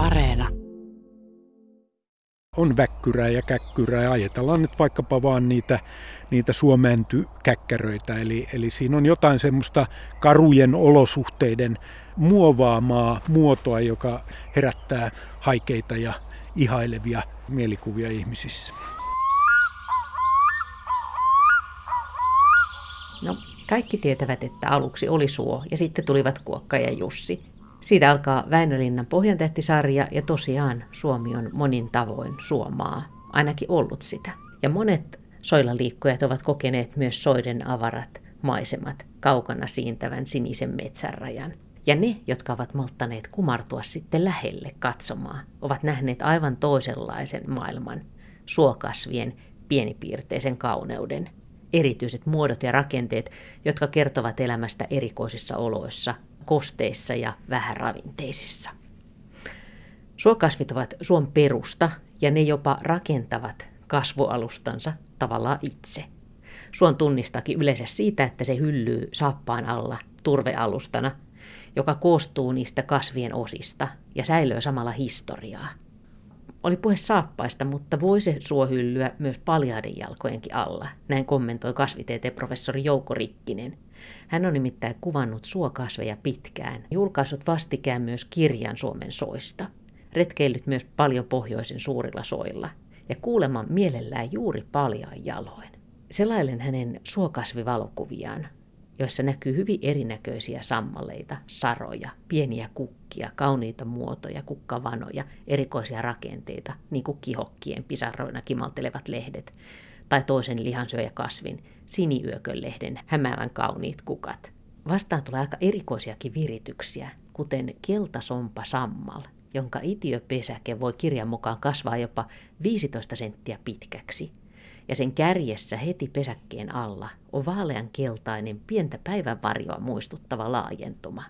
Areena. On väkkyrää ja käkkyrää ja ajatellaan nyt vaikkapa vaan niitä, niitä suomäntykäkkäröitä. Eli, eli siinä on jotain semmoista karujen olosuhteiden muovaamaa muotoa, joka herättää haikeita ja ihailevia mielikuvia ihmisissä. No, kaikki tietävät, että aluksi oli suo ja sitten tulivat Kuokka ja Jussi. Siitä alkaa Väinölinnan pohjantähtisarja ja tosiaan Suomi on monin tavoin Suomaa, ainakin ollut sitä. Ja monet soilla liikkujat ovat kokeneet myös soiden avarat maisemat kaukana siintävän sinisen metsänrajan. Ja ne, jotka ovat malttaneet kumartua sitten lähelle katsomaan, ovat nähneet aivan toisenlaisen maailman, suokasvien pienipiirteisen kauneuden, erityiset muodot ja rakenteet, jotka kertovat elämästä erikoisissa oloissa, kosteissa ja vähäravinteisissa. Suokasvit ovat suon perusta ja ne jopa rakentavat kasvualustansa tavallaan itse. Suon tunnistakin yleensä siitä, että se hyllyy saappaan alla turvealustana – joka koostuu niistä kasvien osista ja säilöö samalla historiaa. Oli puhe saappaista, mutta voi se suohyllyä myös paljaiden jalkojenkin alla, näin kommentoi kasvitieteen professori Jouko Rikkinen. Hän on nimittäin kuvannut suokasveja pitkään, julkaisut vastikään myös kirjan Suomen soista. Retkeillyt myös paljon pohjoisen suurilla soilla ja kuuleman mielellään juuri paljaan jaloin. Selailen hänen suokasvivalokuviaan, joissa näkyy hyvin erinäköisiä sammaleita, saroja, pieniä kukkia, kauniita muotoja, kukkavanoja, erikoisia rakenteita, niin kuin kihokkien pisarroina kimaltelevat lehdet, tai toisen lihansyöjäkasvin, siniyökönlehden hämäävän kauniit kukat. Vastaan tulee aika erikoisiakin virityksiä, kuten keltasompa sammal, jonka itiöpesäke voi kirjan mukaan kasvaa jopa 15 senttiä pitkäksi – ja sen kärjessä heti pesäkkeen alla on vaalean keltainen pientä päivänvarjoa muistuttava laajentuma.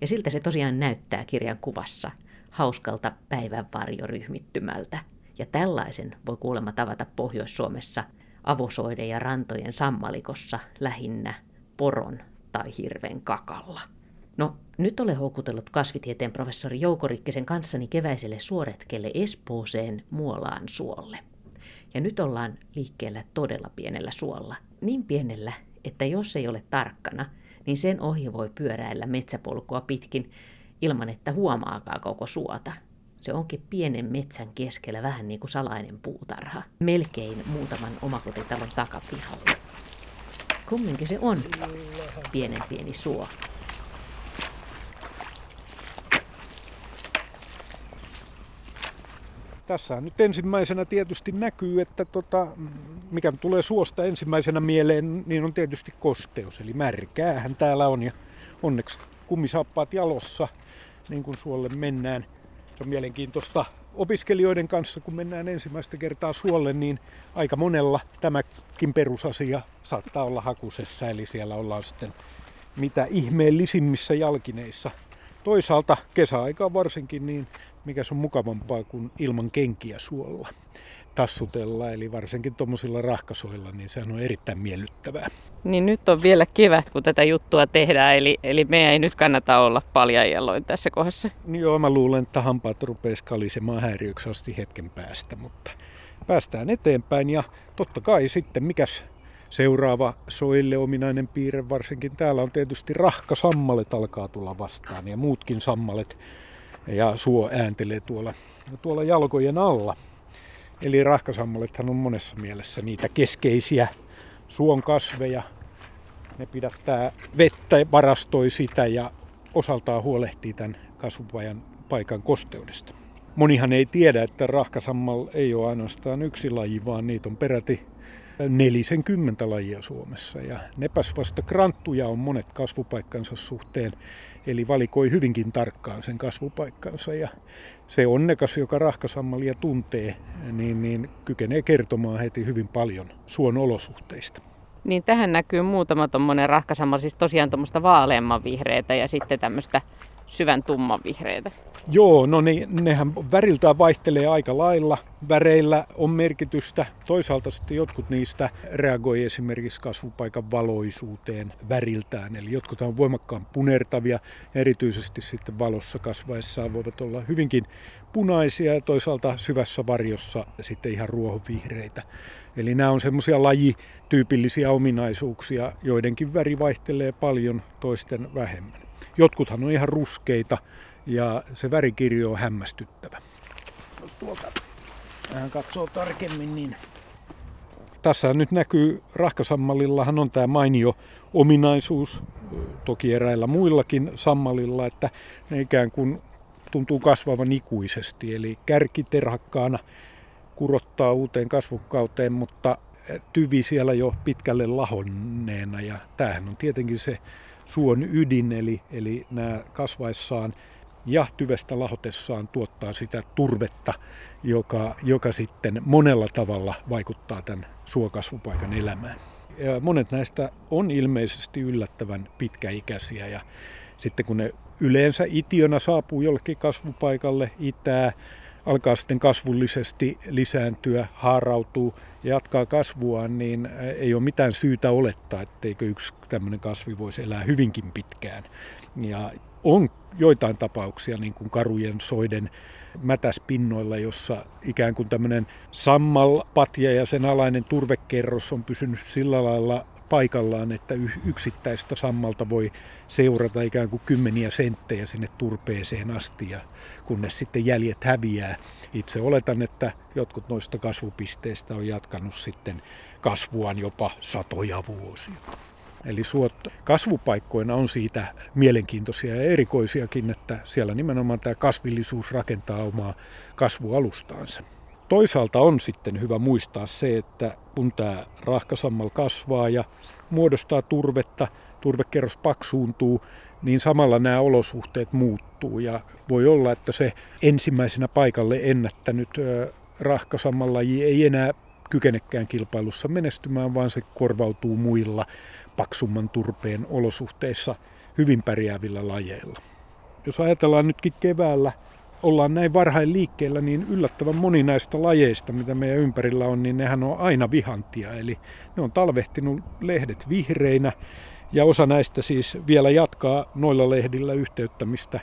Ja siltä se tosiaan näyttää kirjan kuvassa, hauskalta päivänvarjoryhmittymältä. Ja tällaisen voi kuulemma tavata Pohjois-Suomessa avosoiden ja rantojen sammalikossa lähinnä poron tai hirven kakalla. No, nyt olen houkutellut kasvitieteen professori Jouko Rikkisen kanssani keväiselle suoretkelle Espooseen Muolaan suolle. Ja nyt ollaan liikkeellä todella pienellä suolla. Niin pienellä, että jos ei ole tarkkana, niin sen ohi voi pyöräillä metsäpolkua pitkin ilman, että huomaakaan koko suota. Se onkin pienen metsän keskellä vähän niin kuin salainen puutarha, melkein muutaman omakotitalon takapihalla. Kumminkin se on pienen pieni suo. Tässä nyt ensimmäisenä tietysti näkyy, että tota, mikä tulee suosta ensimmäisenä mieleen, niin on tietysti kosteus. Eli märkäähän täällä on ja onneksi kumisaappaat jalossa, niin kuin suolle mennään. Se on mielenkiintoista opiskelijoiden kanssa, kun mennään ensimmäistä kertaa suolle, niin aika monella tämäkin perusasia saattaa olla hakusessa, eli siellä ollaan sitten mitä ihmeellisimmissä jalkineissa. Toisaalta kesäaikaan varsinkin, niin mikä on mukavampaa kuin ilman kenkiä suolla tassutella, eli varsinkin tuommoisilla rahkasoilla, niin sehän on erittäin miellyttävää. Niin nyt on vielä kevät, kun tätä juttua tehdään, eli, eli meidän ei nyt kannata olla paljaajaloin tässä kohdassa. Niin joo, mä luulen, että hampaat rupeaisi kalisemaan häiriöksi asti hetken päästä, mutta päästään eteenpäin ja totta kai sitten mikäs seuraava soille ominainen piirre, varsinkin täällä on tietysti rahkasammalet alkaa tulla vastaan ja muutkin sammalet ja suo ääntelee tuolla, tuolla jalkojen alla. Eli rahkasammalethan on monessa mielessä niitä keskeisiä suon kasveja. Ne pidättää vettä, varastoi sitä ja osaltaan huolehtii tämän kasvupajan paikan kosteudesta. Monihan ei tiedä, että rahkasammal ei ole ainoastaan yksi laji, vaan niitä on peräti 40 lajia Suomessa. Ja nepäs vasta kranttuja on monet kasvupaikkansa suhteen, eli valikoi hyvinkin tarkkaan sen kasvupaikkansa. Ja se onnekas, joka rahkasammalia tuntee, niin, niin kykenee kertomaan heti hyvin paljon suon olosuhteista. Niin tähän näkyy muutama tuommoinen rahkasammal, siis tosiaan tuommoista vaaleamman vihreitä ja sitten tämmöistä syvän tumman vihreitä? Joo, no ne, nehän väriltään vaihtelee aika lailla. Väreillä on merkitystä. Toisaalta sitten jotkut niistä reagoi esimerkiksi kasvupaikan valoisuuteen väriltään. Eli jotkut on voimakkaan punertavia, erityisesti sitten valossa kasvaessaan voivat olla hyvinkin punaisia ja toisaalta syvässä varjossa sitten ihan ruohonvihreitä. Eli nämä on semmoisia lajityypillisiä ominaisuuksia, joidenkin väri vaihtelee paljon, toisten vähemmän. Jotkuthan on ihan ruskeita, ja se värikirjo on hämmästyttävä. Jos tuolta vähän katsoo tarkemmin, niin tässä nyt näkyy rahkasammalillahan on tämä mainio ominaisuus, toki eräillä muillakin sammalilla, että ne ikään kuin tuntuu kasvavan ikuisesti. Eli kärki terhakkaana kurottaa uuteen kasvukauteen, mutta tyvi siellä jo pitkälle lahonneena. Ja tämähän on tietenkin se suon ydin, eli, eli nämä kasvaessaan ja tyvestä lahotessaan tuottaa sitä turvetta, joka, joka sitten monella tavalla vaikuttaa tämän suokasvupaikan elämään. Ja monet näistä on ilmeisesti yllättävän pitkäikäisiä ja sitten kun ne yleensä itiönä saapuu jollekin kasvupaikalle itää, alkaa sitten kasvullisesti lisääntyä, haarautuu ja jatkaa kasvuaan, niin ei ole mitään syytä olettaa, etteikö yksi tämmöinen kasvi voisi elää hyvinkin pitkään. Ja on joitain tapauksia, niin kuin karujen soiden mätäspinnoilla, jossa ikään kuin tämmöinen sammalpatja ja sen alainen turvekerros on pysynyt sillä lailla paikallaan, että yksittäistä sammalta voi seurata ikään kuin kymmeniä senttejä sinne turpeeseen asti, ja kunnes sitten jäljet häviää. Itse oletan, että jotkut noista kasvupisteistä on jatkanut sitten kasvuaan jopa satoja vuosia. Eli suot kasvupaikkoina on siitä mielenkiintoisia ja erikoisiakin, että siellä nimenomaan tämä kasvillisuus rakentaa omaa kasvualustaansa. Toisaalta on sitten hyvä muistaa se, että kun tämä rahkasammal kasvaa ja muodostaa turvetta, turvekerros paksuuntuu, niin samalla nämä olosuhteet muuttuu ja voi olla, että se ensimmäisenä paikalle ennättänyt rahkasammallaji ei enää kykenekään kilpailussa menestymään, vaan se korvautuu muilla paksumman turpeen olosuhteissa hyvin pärjäävillä lajeilla. Jos ajatellaan nytkin keväällä, ollaan näin varhain liikkeellä, niin yllättävän moni näistä lajeista, mitä meidän ympärillä on, niin nehän on aina vihantia. Eli ne on talvehtinut lehdet vihreinä ja osa näistä siis vielä jatkaa noilla lehdillä yhteyttämistä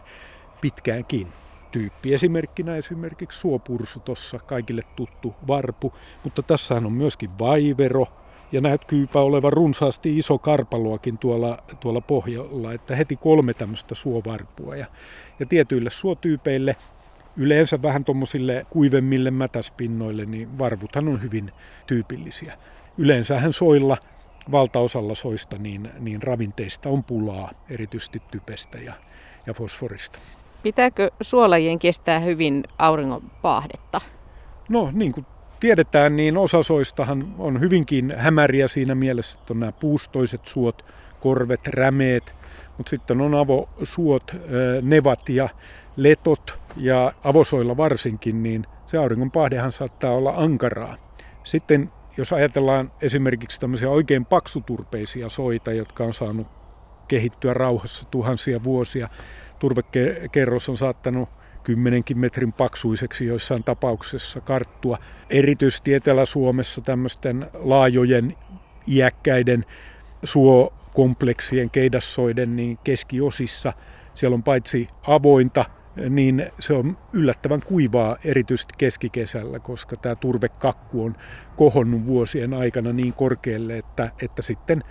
pitkäänkin tyyppi. Esimerkkinä esimerkiksi suopursu tuossa kaikille tuttu varpu, mutta tässä on myöskin vaivero, ja näytkyypä olevan runsaasti iso karpaloakin tuolla, tuolla pohjalla, että heti kolme tämmöistä suovarpua. Ja, ja tietyille suotyypeille, yleensä vähän tuommoisille kuivemmille mätäspinnoille, niin varvuthan on hyvin tyypillisiä. Yleensähän soilla, valtaosalla soista, niin, niin ravinteista on pulaa, erityisesti typestä ja, ja fosforista. Pitääkö suolajien kestää hyvin auringon paahdetta? No niin kuin tiedetään, niin osa soistahan on hyvinkin hämäriä siinä mielessä, että on nämä puustoiset suot, korvet, rämeet, mutta sitten on avosuot, nevat ja letot ja avosoilla varsinkin, niin se auringonpahdehan saattaa olla ankaraa. Sitten jos ajatellaan esimerkiksi tämmöisiä oikein paksuturpeisia soita, jotka on saanut kehittyä rauhassa tuhansia vuosia, turvekerros on saattanut kymmenenkin metrin paksuiseksi joissain tapauksessa karttua. Erityisesti Etelä-Suomessa tämmöisten laajojen iäkkäiden suokompleksien, keidassoiden niin keskiosissa siellä on paitsi avointa, niin se on yllättävän kuivaa erityisesti keskikesällä, koska tämä turvekakku on kohonnut vuosien aikana niin korkealle, että, että sitten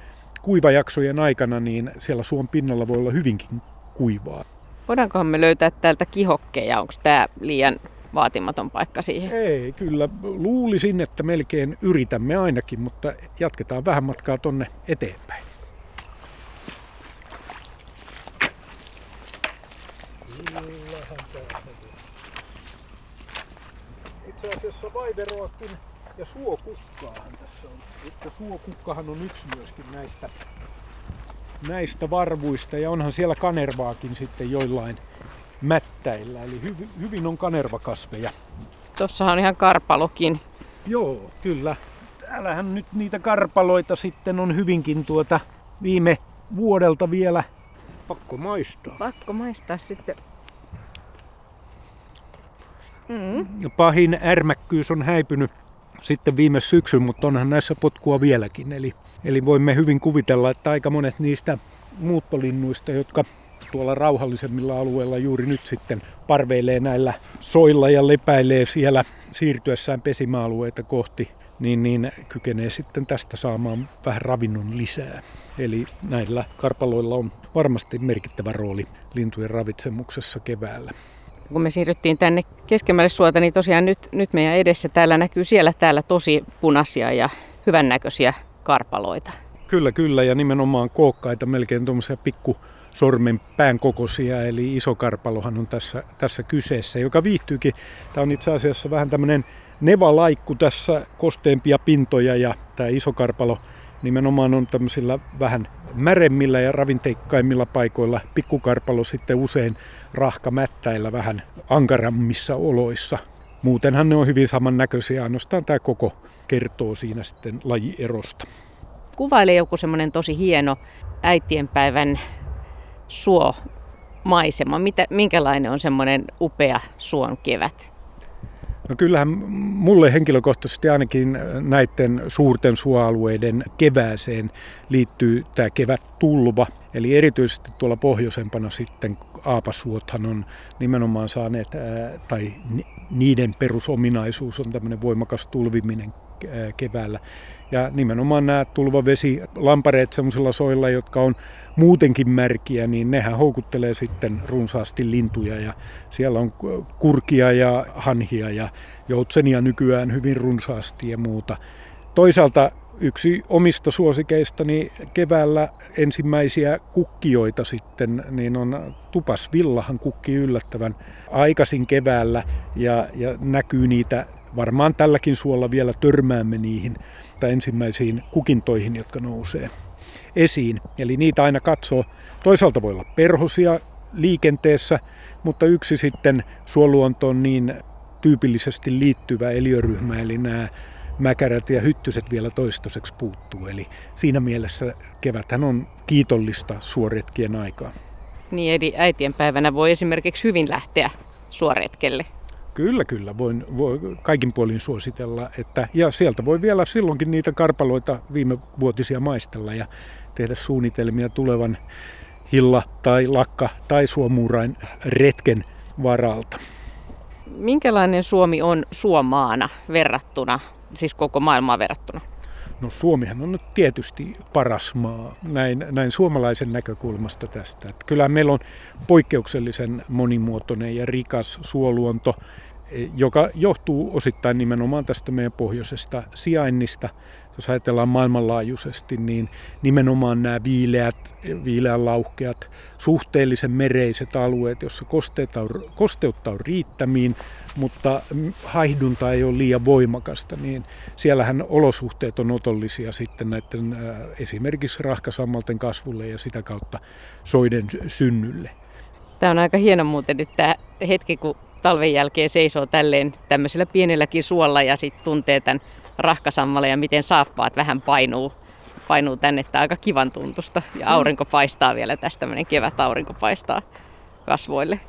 kuivajaksojen aikana niin siellä suon pinnalla voi olla hyvinkin kuivaa. Voidaankohan me löytää täältä kihokkeja? Onko tämä liian vaatimaton paikka siihen? Ei, kyllä. Luulisin, että melkein yritämme ainakin, mutta jatketaan vähän matkaa tonne eteenpäin. Itse asiassa vaiveroakin ja suokukkaahan tässä on. Että suokukkahan on yksi myöskin näistä näistä varvuista ja onhan siellä kanervaakin sitten joillain mättäillä. Eli hy, hyvin on kanervakasveja. Tuossa on ihan karpalokin. Joo, kyllä. Täällähän nyt niitä karpaloita sitten on hyvinkin tuota viime vuodelta vielä Pakko maistaa. Pakko maistaa sitten. Mm. Pahin ärmäkkyys on häipynyt sitten viime syksyn, mutta onhan näissä potkua vieläkin. Eli, eli voimme hyvin kuvitella, että aika monet niistä muuttolinnuista, jotka tuolla rauhallisemmilla alueilla juuri nyt sitten parveilee näillä soilla ja lepäilee siellä siirtyessään pesimäalueita kohti, niin, niin kykenee sitten tästä saamaan vähän ravinnon lisää. Eli näillä karpaloilla on varmasti merkittävä rooli lintujen ravitsemuksessa keväällä. Kun me siirryttiin tänne keskemmälle suota, niin tosiaan nyt, nyt meidän edessä täällä näkyy siellä täällä tosi punaisia ja hyvännäköisiä karpaloita. Kyllä, kyllä, ja nimenomaan kookkaita, melkein tuommoisia pikku sormen pään kokoisia, eli isokarpalohan on tässä, tässä kyseessä, joka viihtyykin. Tämä on itse asiassa vähän tämmöinen nevalaikku tässä, kosteempia pintoja ja tämä isokarpalo nimenomaan on tämmöisillä vähän märemmillä ja ravinteikkaimmilla paikoilla. Pikkukarpalo sitten usein rahkamättäillä vähän ankarammissa oloissa. Muutenhan ne on hyvin samannäköisiä, ainoastaan tämä koko kertoo siinä sitten lajierosta. Kuvaile joku semmoinen tosi hieno äitienpäivän suo maisema. Mitä, minkälainen on semmoinen upea suon kevät? No kyllähän mulle henkilökohtaisesti ainakin näiden suurten suoalueiden kevääseen liittyy tämä kevättulva. Eli erityisesti tuolla pohjoisempana sitten aapasuothan on nimenomaan saaneet, tai niiden perusominaisuus on tämmöinen voimakas tulviminen keväällä. Ja nimenomaan nämä tulvavesi lampareet semmoisilla soilla, jotka on muutenkin märkiä, niin nehän houkuttelee sitten runsaasti lintuja ja siellä on kurkia ja hanhia ja joutsenia nykyään hyvin runsaasti ja muuta. Toisaalta yksi omista suosikeistani keväällä ensimmäisiä kukkijoita sitten, niin on tupasvillahan kukki yllättävän aikaisin keväällä ja, ja näkyy niitä, varmaan tälläkin suolla vielä törmäämme niihin ensimmäisiin kukintoihin, jotka nousee esiin. Eli niitä aina katsoo. Toisaalta voi olla perhosia liikenteessä, mutta yksi sitten suoluontoon niin tyypillisesti liittyvä eliöryhmä, eli nämä mäkärät ja hyttyset vielä toistaiseksi puuttuu. Eli siinä mielessä keväthän on kiitollista suoretkien aikaa. Niin, eli äitienpäivänä voi esimerkiksi hyvin lähteä suoretkelle. Kyllä, kyllä. Voin, voi kaikin puolin suositella. Että, ja sieltä voi vielä silloinkin niitä karpaloita viime vuotisia maistella ja tehdä suunnitelmia tulevan hilla- tai lakka- tai suomuurain retken varalta. Minkälainen Suomi on suomaana verrattuna, siis koko maailmaa verrattuna? No Suomihan on nyt tietysti paras maa näin, näin suomalaisen näkökulmasta tästä. Että kyllähän meillä on poikkeuksellisen monimuotoinen ja rikas suoluonto, joka johtuu osittain nimenomaan tästä meidän pohjoisesta sijainnista – jos ajatellaan maailmanlaajuisesti, niin nimenomaan nämä viileät, viileän lauhkeat, suhteellisen mereiset alueet, joissa kosteutta on, kosteutta on riittämiin, mutta haihdunta ei ole liian voimakasta, niin siellähän olosuhteet on otollisia sitten näiden esimerkiksi rahkasammalten kasvulle ja sitä kautta soiden synnylle. Tämä on aika hieno muuten nyt tämä hetki, kun talven jälkeen seisoo tälleen tämmöisellä pienelläkin suolla ja sitten tuntee tämän rahkasammalle ja miten saappaat vähän painuu, painuu tänne. Tämä aika kivan tuntusta ja mm. aurinko paistaa vielä tästä, tämmöinen kevät aurinko paistaa kasvoille.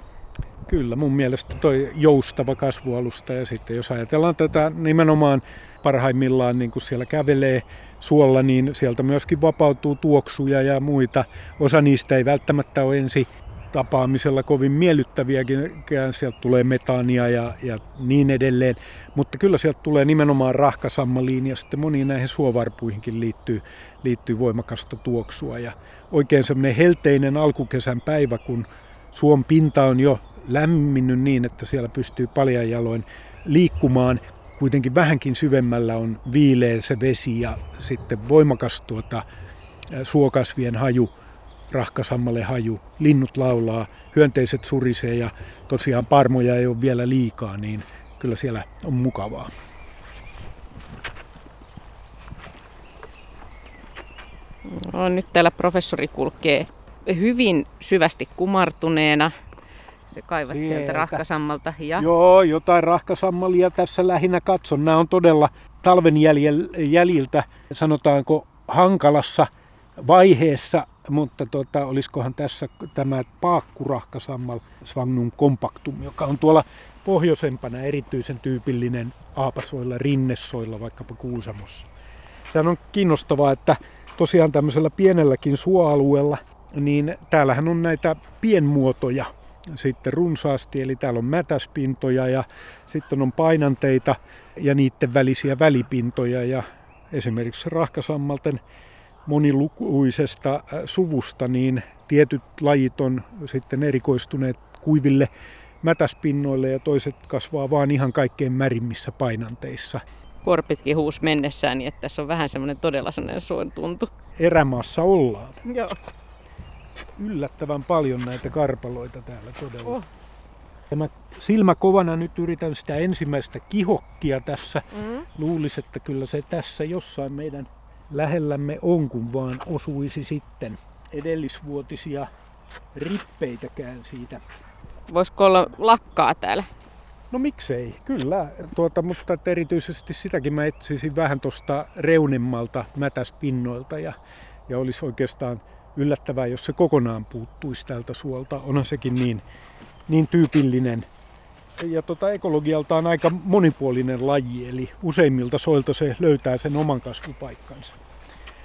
Kyllä, mun mielestä toi joustava kasvualusta ja sitten jos ajatellaan tätä nimenomaan parhaimmillaan niin kuin siellä kävelee suolla, niin sieltä myöskin vapautuu tuoksuja ja muita. Osa niistä ei välttämättä ole ensi tapaamisella kovin miellyttäviäkin. Sieltä tulee metaania ja, ja niin edelleen. Mutta kyllä sieltä tulee nimenomaan rahkasammaliin ja sitten moniin näihin suovarpuihinkin liittyy, liittyy voimakasta tuoksua. Ja oikein semmoinen helteinen alkukesän päivä, kun suon pinta on jo lämminnyt niin, että siellä pystyy paljon jaloin liikkumaan. Kuitenkin vähänkin syvemmällä on viileä se vesi ja sitten voimakas tuota, suokasvien haju rahkasammalle haju, linnut laulaa, hyönteiset surisee ja tosiaan parmoja ei ole vielä liikaa, niin kyllä siellä on mukavaa. No, nyt täällä professori kulkee hyvin syvästi kumartuneena. Se kaivat sieltä, sieltä rahkasammalta. Ja... Joo, jotain rahkasammalia tässä lähinnä katson. Nämä on todella talven jäljiltä, sanotaanko hankalassa vaiheessa mutta tota, olisikohan tässä tämä paakkurahkasammal Svagnum compactum, joka on tuolla pohjoisempana erityisen tyypillinen aapasoilla, rinnesoilla, vaikkapa Kuusamossa. Sehän on kiinnostavaa, että tosiaan tämmöisellä pienelläkin suoalueella, niin täällähän on näitä pienmuotoja sitten runsaasti, eli täällä on mätäspintoja ja sitten on painanteita ja niiden välisiä välipintoja ja esimerkiksi rahkasammalten monilukuisesta äh, suvusta, niin tietyt lajit on sitten erikoistuneet kuiville mätäspinnoille ja toiset kasvaa vaan ihan kaikkein märimmissä painanteissa. Korpitkin huus mennessään, niin että tässä on vähän semmoinen todella semmoinen suon tuntu. Erämaassa ollaan. Joo. Yllättävän paljon näitä karpaloita täällä todella. Oh. Tämä silmä kovana nyt yritän sitä ensimmäistä kihokkia tässä. Mm. Luulisi, että kyllä se tässä jossain meidän lähellämme on, kun vaan osuisi sitten edellisvuotisia rippeitäkään siitä. Voisiko olla lakkaa täällä? No miksei, kyllä. Tuota, mutta erityisesti sitäkin mä etsisin vähän tuosta reunemmalta mätäspinnoilta ja, ja olisi oikeastaan yllättävää, jos se kokonaan puuttuisi tältä suolta. Onhan sekin niin, niin tyypillinen ja tota ekologialtaan aika monipuolinen laji, eli useimmilta soilta se löytää sen oman kasvupaikkansa.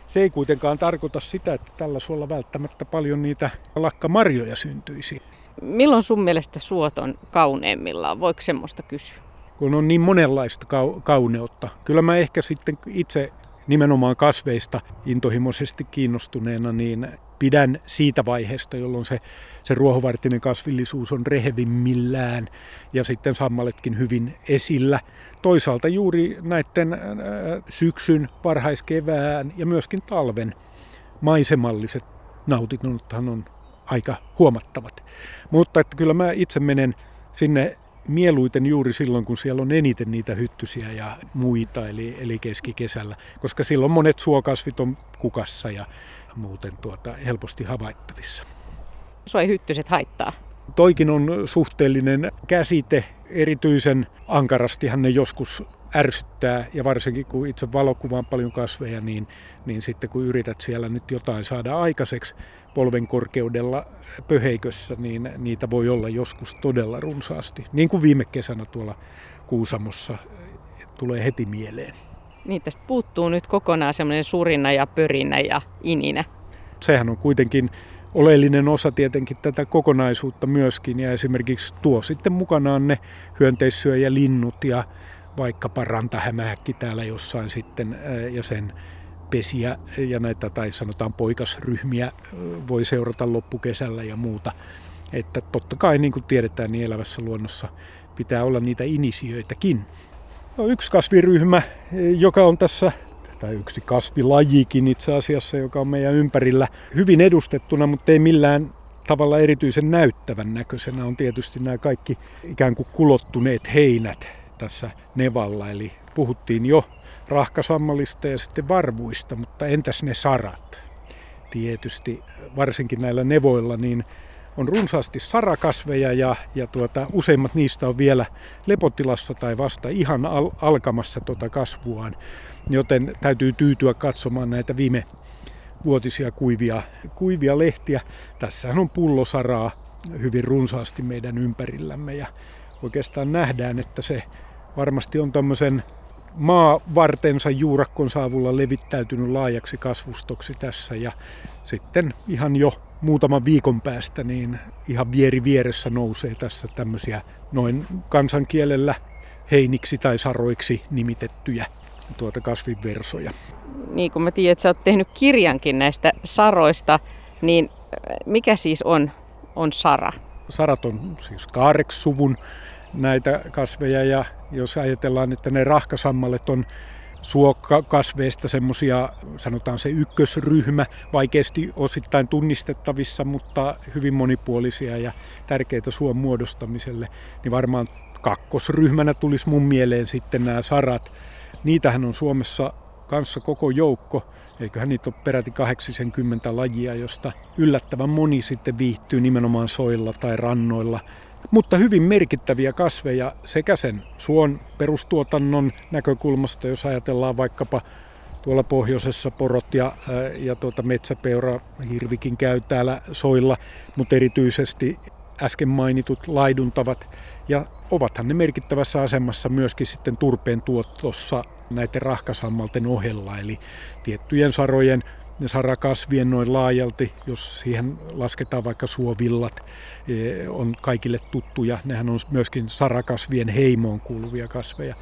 Se ei kuitenkaan tarkoita sitä, että tällä suolla välttämättä paljon niitä lakkamarjoja syntyisi. Milloin sun mielestä suot on kauneimmillaan? Voiko semmoista kysyä? Kun on niin monenlaista kauneutta. Kyllä mä ehkä sitten itse nimenomaan kasveista intohimoisesti kiinnostuneena, niin pidän siitä vaiheesta, jolloin se, se ruohovartinen kasvillisuus on rehevimmillään ja sitten sammaletkin hyvin esillä. Toisaalta juuri näiden äh, syksyn, varhaiskevään ja myöskin talven maisemalliset nautinnothan on aika huomattavat. Mutta että kyllä mä itse menen sinne mieluiten juuri silloin, kun siellä on eniten niitä hyttysiä ja muita, eli, eli keskikesällä, koska silloin monet suokasvit on kukassa ja muuten tuota, helposti havaittavissa. Sua ei hyttyset haittaa? Toikin on suhteellinen käsite. Erityisen ankarastihan ne joskus ärsyttää ja varsinkin kun itse valokuvaan paljon kasveja, niin, niin sitten kun yrität siellä nyt jotain saada aikaiseksi polven korkeudella pöheikössä, niin niitä voi olla joskus todella runsaasti. Niin kuin viime kesänä tuolla Kuusamossa tulee heti mieleen. Niin, tästä puuttuu nyt kokonaan semmoinen surina ja pörinä ja ininä. Sehän on kuitenkin oleellinen osa tietenkin tätä kokonaisuutta myöskin ja esimerkiksi tuo sitten mukanaan ne hyönteissyöjälinnut ja vaikkapa rantahämähäkki täällä jossain sitten ja sen pesiä ja näitä tai sanotaan poikasryhmiä voi seurata loppukesällä ja muuta. Että totta kai niin kuin tiedetään niin elävässä luonnossa pitää olla niitä inisiöitäkin. No, yksi kasviryhmä, joka on tässä, tai yksi kasvilajikin itse asiassa, joka on meidän ympärillä hyvin edustettuna, mutta ei millään tavalla erityisen näyttävän näköisenä, on tietysti nämä kaikki ikään kuin kulottuneet heinät tässä Nevalla. Eli puhuttiin jo rahkasammalista ja sitten varvuista, mutta entäs ne sarat? Tietysti varsinkin näillä nevoilla niin on runsaasti sarakasveja ja, ja tuota, useimmat niistä on vielä lepotilassa tai vasta ihan al- alkamassa tuota kasvuaan, joten täytyy tyytyä katsomaan näitä viime vuotisia kuivia, kuivia lehtiä. Tässähän on pullosaraa hyvin runsaasti meidän ympärillämme ja oikeastaan nähdään, että se varmasti on tämmöisen maavartensa juurakkon saavulla levittäytynyt laajaksi kasvustoksi tässä ja sitten ihan jo muutaman viikon päästä niin ihan vieri vieressä nousee tässä tämmöisiä noin kansankielellä heiniksi tai saroiksi nimitettyjä tuota kasvinversoja. Niin kuin mä tiedän, että sä oot tehnyt kirjankin näistä saroista, niin mikä siis on, on sara? Sarat on siis kaareksuvun näitä kasveja ja jos ajatellaan, että ne rahkasammalet on suokasveista semmoisia, sanotaan se ykkösryhmä, vaikeasti osittain tunnistettavissa, mutta hyvin monipuolisia ja tärkeitä suon muodostamiselle, niin varmaan kakkosryhmänä tulisi mun mieleen sitten nämä sarat. Niitähän on Suomessa kanssa koko joukko, eiköhän niitä ole peräti 80 lajia, josta yllättävän moni sitten viihtyy nimenomaan soilla tai rannoilla mutta hyvin merkittäviä kasveja sekä sen suon perustuotannon näkökulmasta, jos ajatellaan vaikkapa tuolla pohjoisessa porot ja, ja tuota metsäpeura, hirvikin käy täällä soilla, mutta erityisesti äsken mainitut laiduntavat. Ja ovathan ne merkittävässä asemassa myöskin sitten turpeen tuotossa näiden rahkasammalten ohella, eli tiettyjen sarojen sarakasvien noin laajalti, jos siihen lasketaan vaikka suovillat, e, on kaikille tuttuja. Nehän on myöskin sarakasvien heimoon kuuluvia kasveja.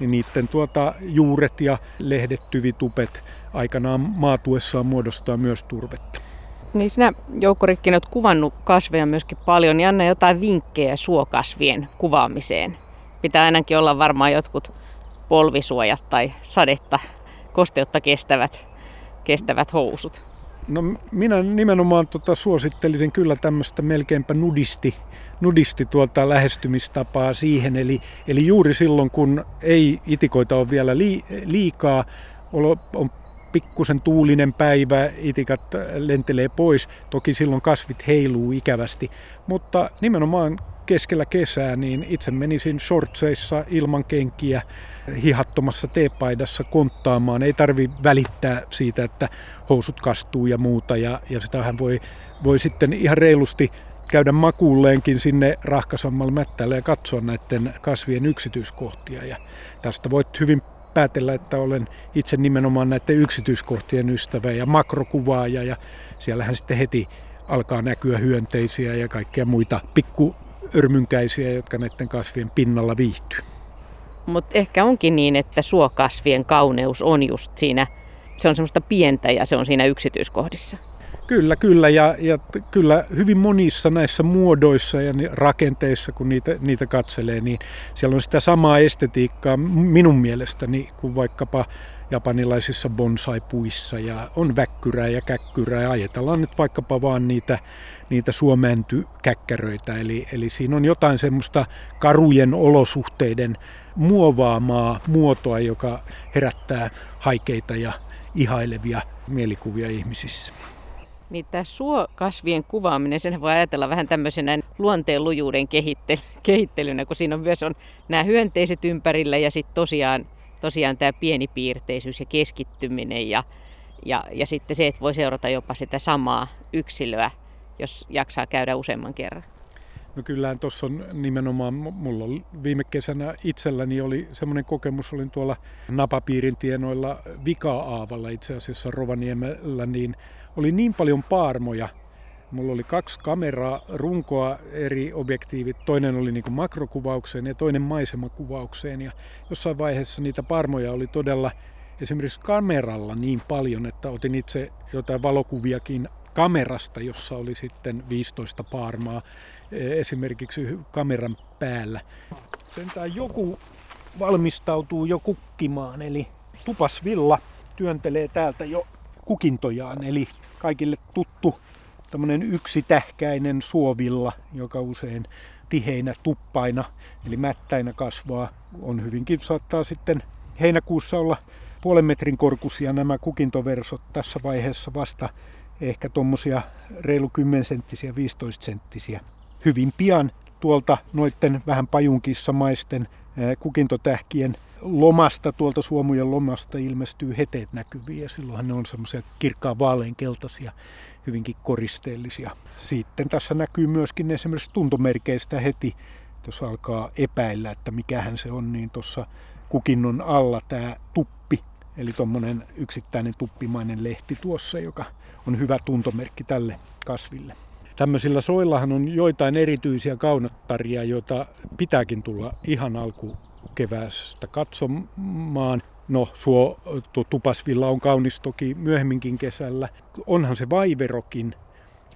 Niin niiden tuota, juuret ja lehdet, tyvitupet aikanaan maatuessaan muodostaa myös turvetta. Niin sinä Joukko-Rikki, olet kuvannut kasveja myöskin paljon, niin anna jotain vinkkejä suokasvien kuvaamiseen. Pitää ainakin olla varmaan jotkut polvisuojat tai sadetta, kosteutta kestävät, kestävät housut. No minä nimenomaan tota suosittelisin kyllä tämmöistä melkeinpä nudisti, nudisti tuolta lähestymistapaa siihen. Eli, eli juuri silloin, kun ei itikoita ole vielä liikaa, on pikkusen tuulinen päivä, itikat lentelee pois. Toki silloin kasvit heiluu ikävästi, mutta nimenomaan keskellä kesää niin itse menisin shortseissa ilman kenkiä hihattomassa teepaidassa konttaamaan. Ei tarvi välittää siitä, että housut kastuu ja muuta. Ja, ja sitähän voi, voi sitten ihan reilusti käydä makuulleenkin sinne rahkasammalle mättälle ja katsoa näiden kasvien yksityiskohtia. Ja tästä voit hyvin päätellä, että olen itse nimenomaan näiden yksityiskohtien ystävä ja makrokuvaaja ja siellähän sitten heti alkaa näkyä hyönteisiä ja kaikkia muita pikkuörmynkäisiä, jotka näiden kasvien pinnalla viihtyy. Mutta ehkä onkin niin, että suokasvien kauneus on just siinä, se on semmoista pientä ja se on siinä yksityiskohdissa. Kyllä, kyllä. Ja, ja kyllä hyvin monissa näissä muodoissa ja rakenteissa, kun niitä, niitä katselee, niin siellä on sitä samaa estetiikkaa minun mielestäni kuin vaikkapa japanilaisissa bonsai-puissa ja on väkkyrää ja käkkyrää ja ajatellaan nyt vaikkapa vaan niitä, niitä suomentykäkkäröitä. Eli, eli siinä on jotain semmoista karujen olosuhteiden muovaamaa muotoa, joka herättää haikeita ja ihailevia mielikuvia ihmisissä. Niin tämä suokasvien kuvaaminen, sen voi ajatella vähän tämmöisenä luonteen lujuuden kehittelynä, kun siinä on myös on nämä hyönteiset ympärillä ja sitten tosiaan, tosiaan tämä pienipiirteisyys ja keskittyminen ja, ja, ja sitten se, että voi seurata jopa sitä samaa yksilöä, jos jaksaa käydä useamman kerran. No kyllähän tuossa on nimenomaan, mulla oli viime kesänä itselläni oli semmoinen kokemus, olin tuolla Napapiirin tienoilla Vika-aavalla itse asiassa Rovaniemellä, niin oli niin paljon paarmoja. Mulla oli kaksi kameraa, runkoa, eri objektiivit. Toinen oli niin makrokuvaukseen ja toinen maisemakuvaukseen. Ja jossain vaiheessa niitä parmoja oli todella esimerkiksi kameralla niin paljon, että otin itse jotain valokuviakin kamerasta, jossa oli sitten 15 paarmaa esimerkiksi kameran päällä. Sentään joku valmistautuu jo kukkimaan, eli tupasvilla työntelee täältä jo kukintojaan, eli kaikille tuttu tämmöinen yksitähkäinen suovilla, joka usein tiheinä tuppaina, eli mättäinä kasvaa. On hyvinkin saattaa sitten heinäkuussa olla puolen metrin korkuisia nämä kukintoversot tässä vaiheessa vasta ehkä tuommoisia reilu 10 senttisiä, 15 senttisiä. Hyvin pian tuolta noitten vähän pajunkissamaisten kukintotähkien lomasta, tuolta suomujen lomasta ilmestyy heteet näkyviä ja silloinhan ne on semmoisia kirkkaan vaaleankeltaisia, hyvinkin koristeellisia. Sitten tässä näkyy myöskin esimerkiksi tuntomerkeistä heti, jos alkaa epäillä, että mikähän se on, niin tuossa kukinnon alla tämä tuppi, eli tuommoinen yksittäinen tuppimainen lehti tuossa, joka on hyvä tuntomerkki tälle kasville. Tämmöisillä soillahan on joitain erityisiä kaunottaria, joita pitääkin tulla ihan alku keväästä katsomaan. No, suo tupasvilla on kaunis toki myöhemminkin kesällä. Onhan se vaiverokin.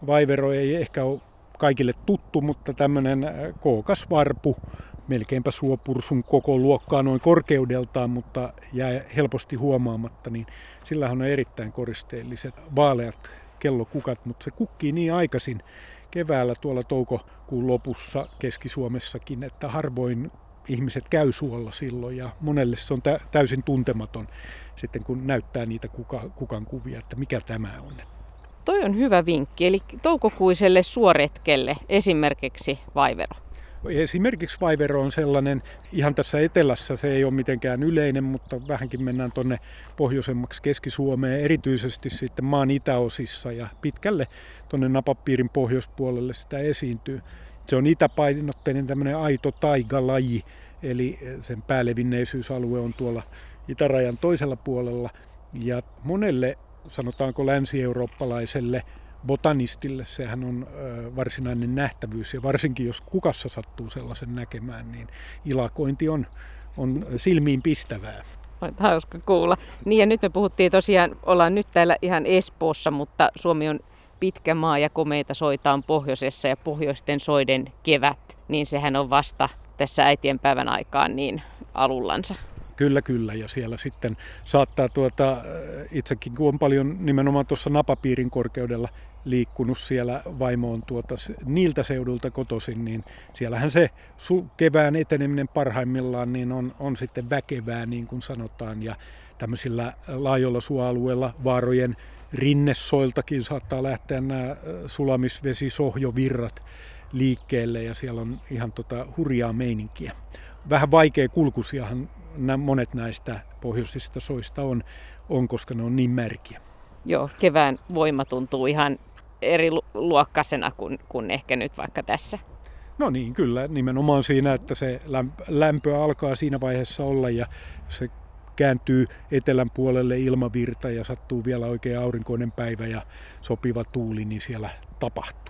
Vaivero ei ehkä ole kaikille tuttu, mutta tämmöinen äh, kookas varpu, melkeinpä suopursun koko luokkaa noin korkeudeltaan, mutta jää helposti huomaamatta, niin sillä on erittäin koristeelliset vaaleat kellokukat, mutta se kukkii niin aikaisin keväällä tuolla toukokuun lopussa Keski-Suomessakin, että harvoin ihmiset käy suolla silloin ja monelle se on täysin tuntematon sitten kun näyttää niitä kuka, kukan kuvia, että mikä tämä on. Toi on hyvä vinkki, eli toukokuiselle suoretkelle esimerkiksi vaivero. Esimerkiksi vaivero on sellainen, ihan tässä etelässä se ei ole mitenkään yleinen, mutta vähänkin mennään tuonne pohjoisemmaksi Keski-Suomeen, erityisesti sitten maan itäosissa ja pitkälle tuonne napapiirin pohjoispuolelle sitä esiintyy. Se on itäpainotteinen tämmöinen aito taigalaji, eli sen päälevinneisyysalue on tuolla itärajan toisella puolella. Ja monelle, sanotaanko länsi-eurooppalaiselle botanistille sehän on varsinainen nähtävyys ja varsinkin jos kukassa sattuu sellaisen näkemään, niin ilakointi on, on silmiin pistävää. Hauska kuulla. Niin ja nyt me puhuttiin tosiaan, ollaan nyt täällä ihan Espoossa, mutta Suomi on pitkä maa ja komeita soita on pohjoisessa ja pohjoisten soiden kevät, niin sehän on vasta tässä äitienpäivän aikaan niin alullansa. Kyllä, kyllä. Ja siellä sitten saattaa tuota, itsekin kun on paljon nimenomaan tuossa napapiirin korkeudella liikkunut siellä, vaimo on tuota, niiltä seudulta kotoisin, niin siellähän se kevään eteneminen parhaimmillaan niin on, on sitten väkevää, niin kuin sanotaan, ja tämmöisillä laajoilla suoalueilla vaarojen rinnesoiltakin saattaa lähteä nämä sulamisvesisohjovirrat liikkeelle, ja siellä on ihan tota hurjaa meininkiä. Vähän vaikea kulkusiahan monet näistä pohjoisista soista on, on, koska ne on niin märkiä. Joo, kevään voima tuntuu ihan eri luokkaisena kuin, kuin ehkä nyt vaikka tässä. No niin, kyllä. Nimenomaan siinä, että se lämpö alkaa siinä vaiheessa olla ja se kääntyy etelän puolelle ilmavirta ja sattuu vielä oikein aurinkoinen päivä ja sopiva tuuli, niin siellä tapahtuu.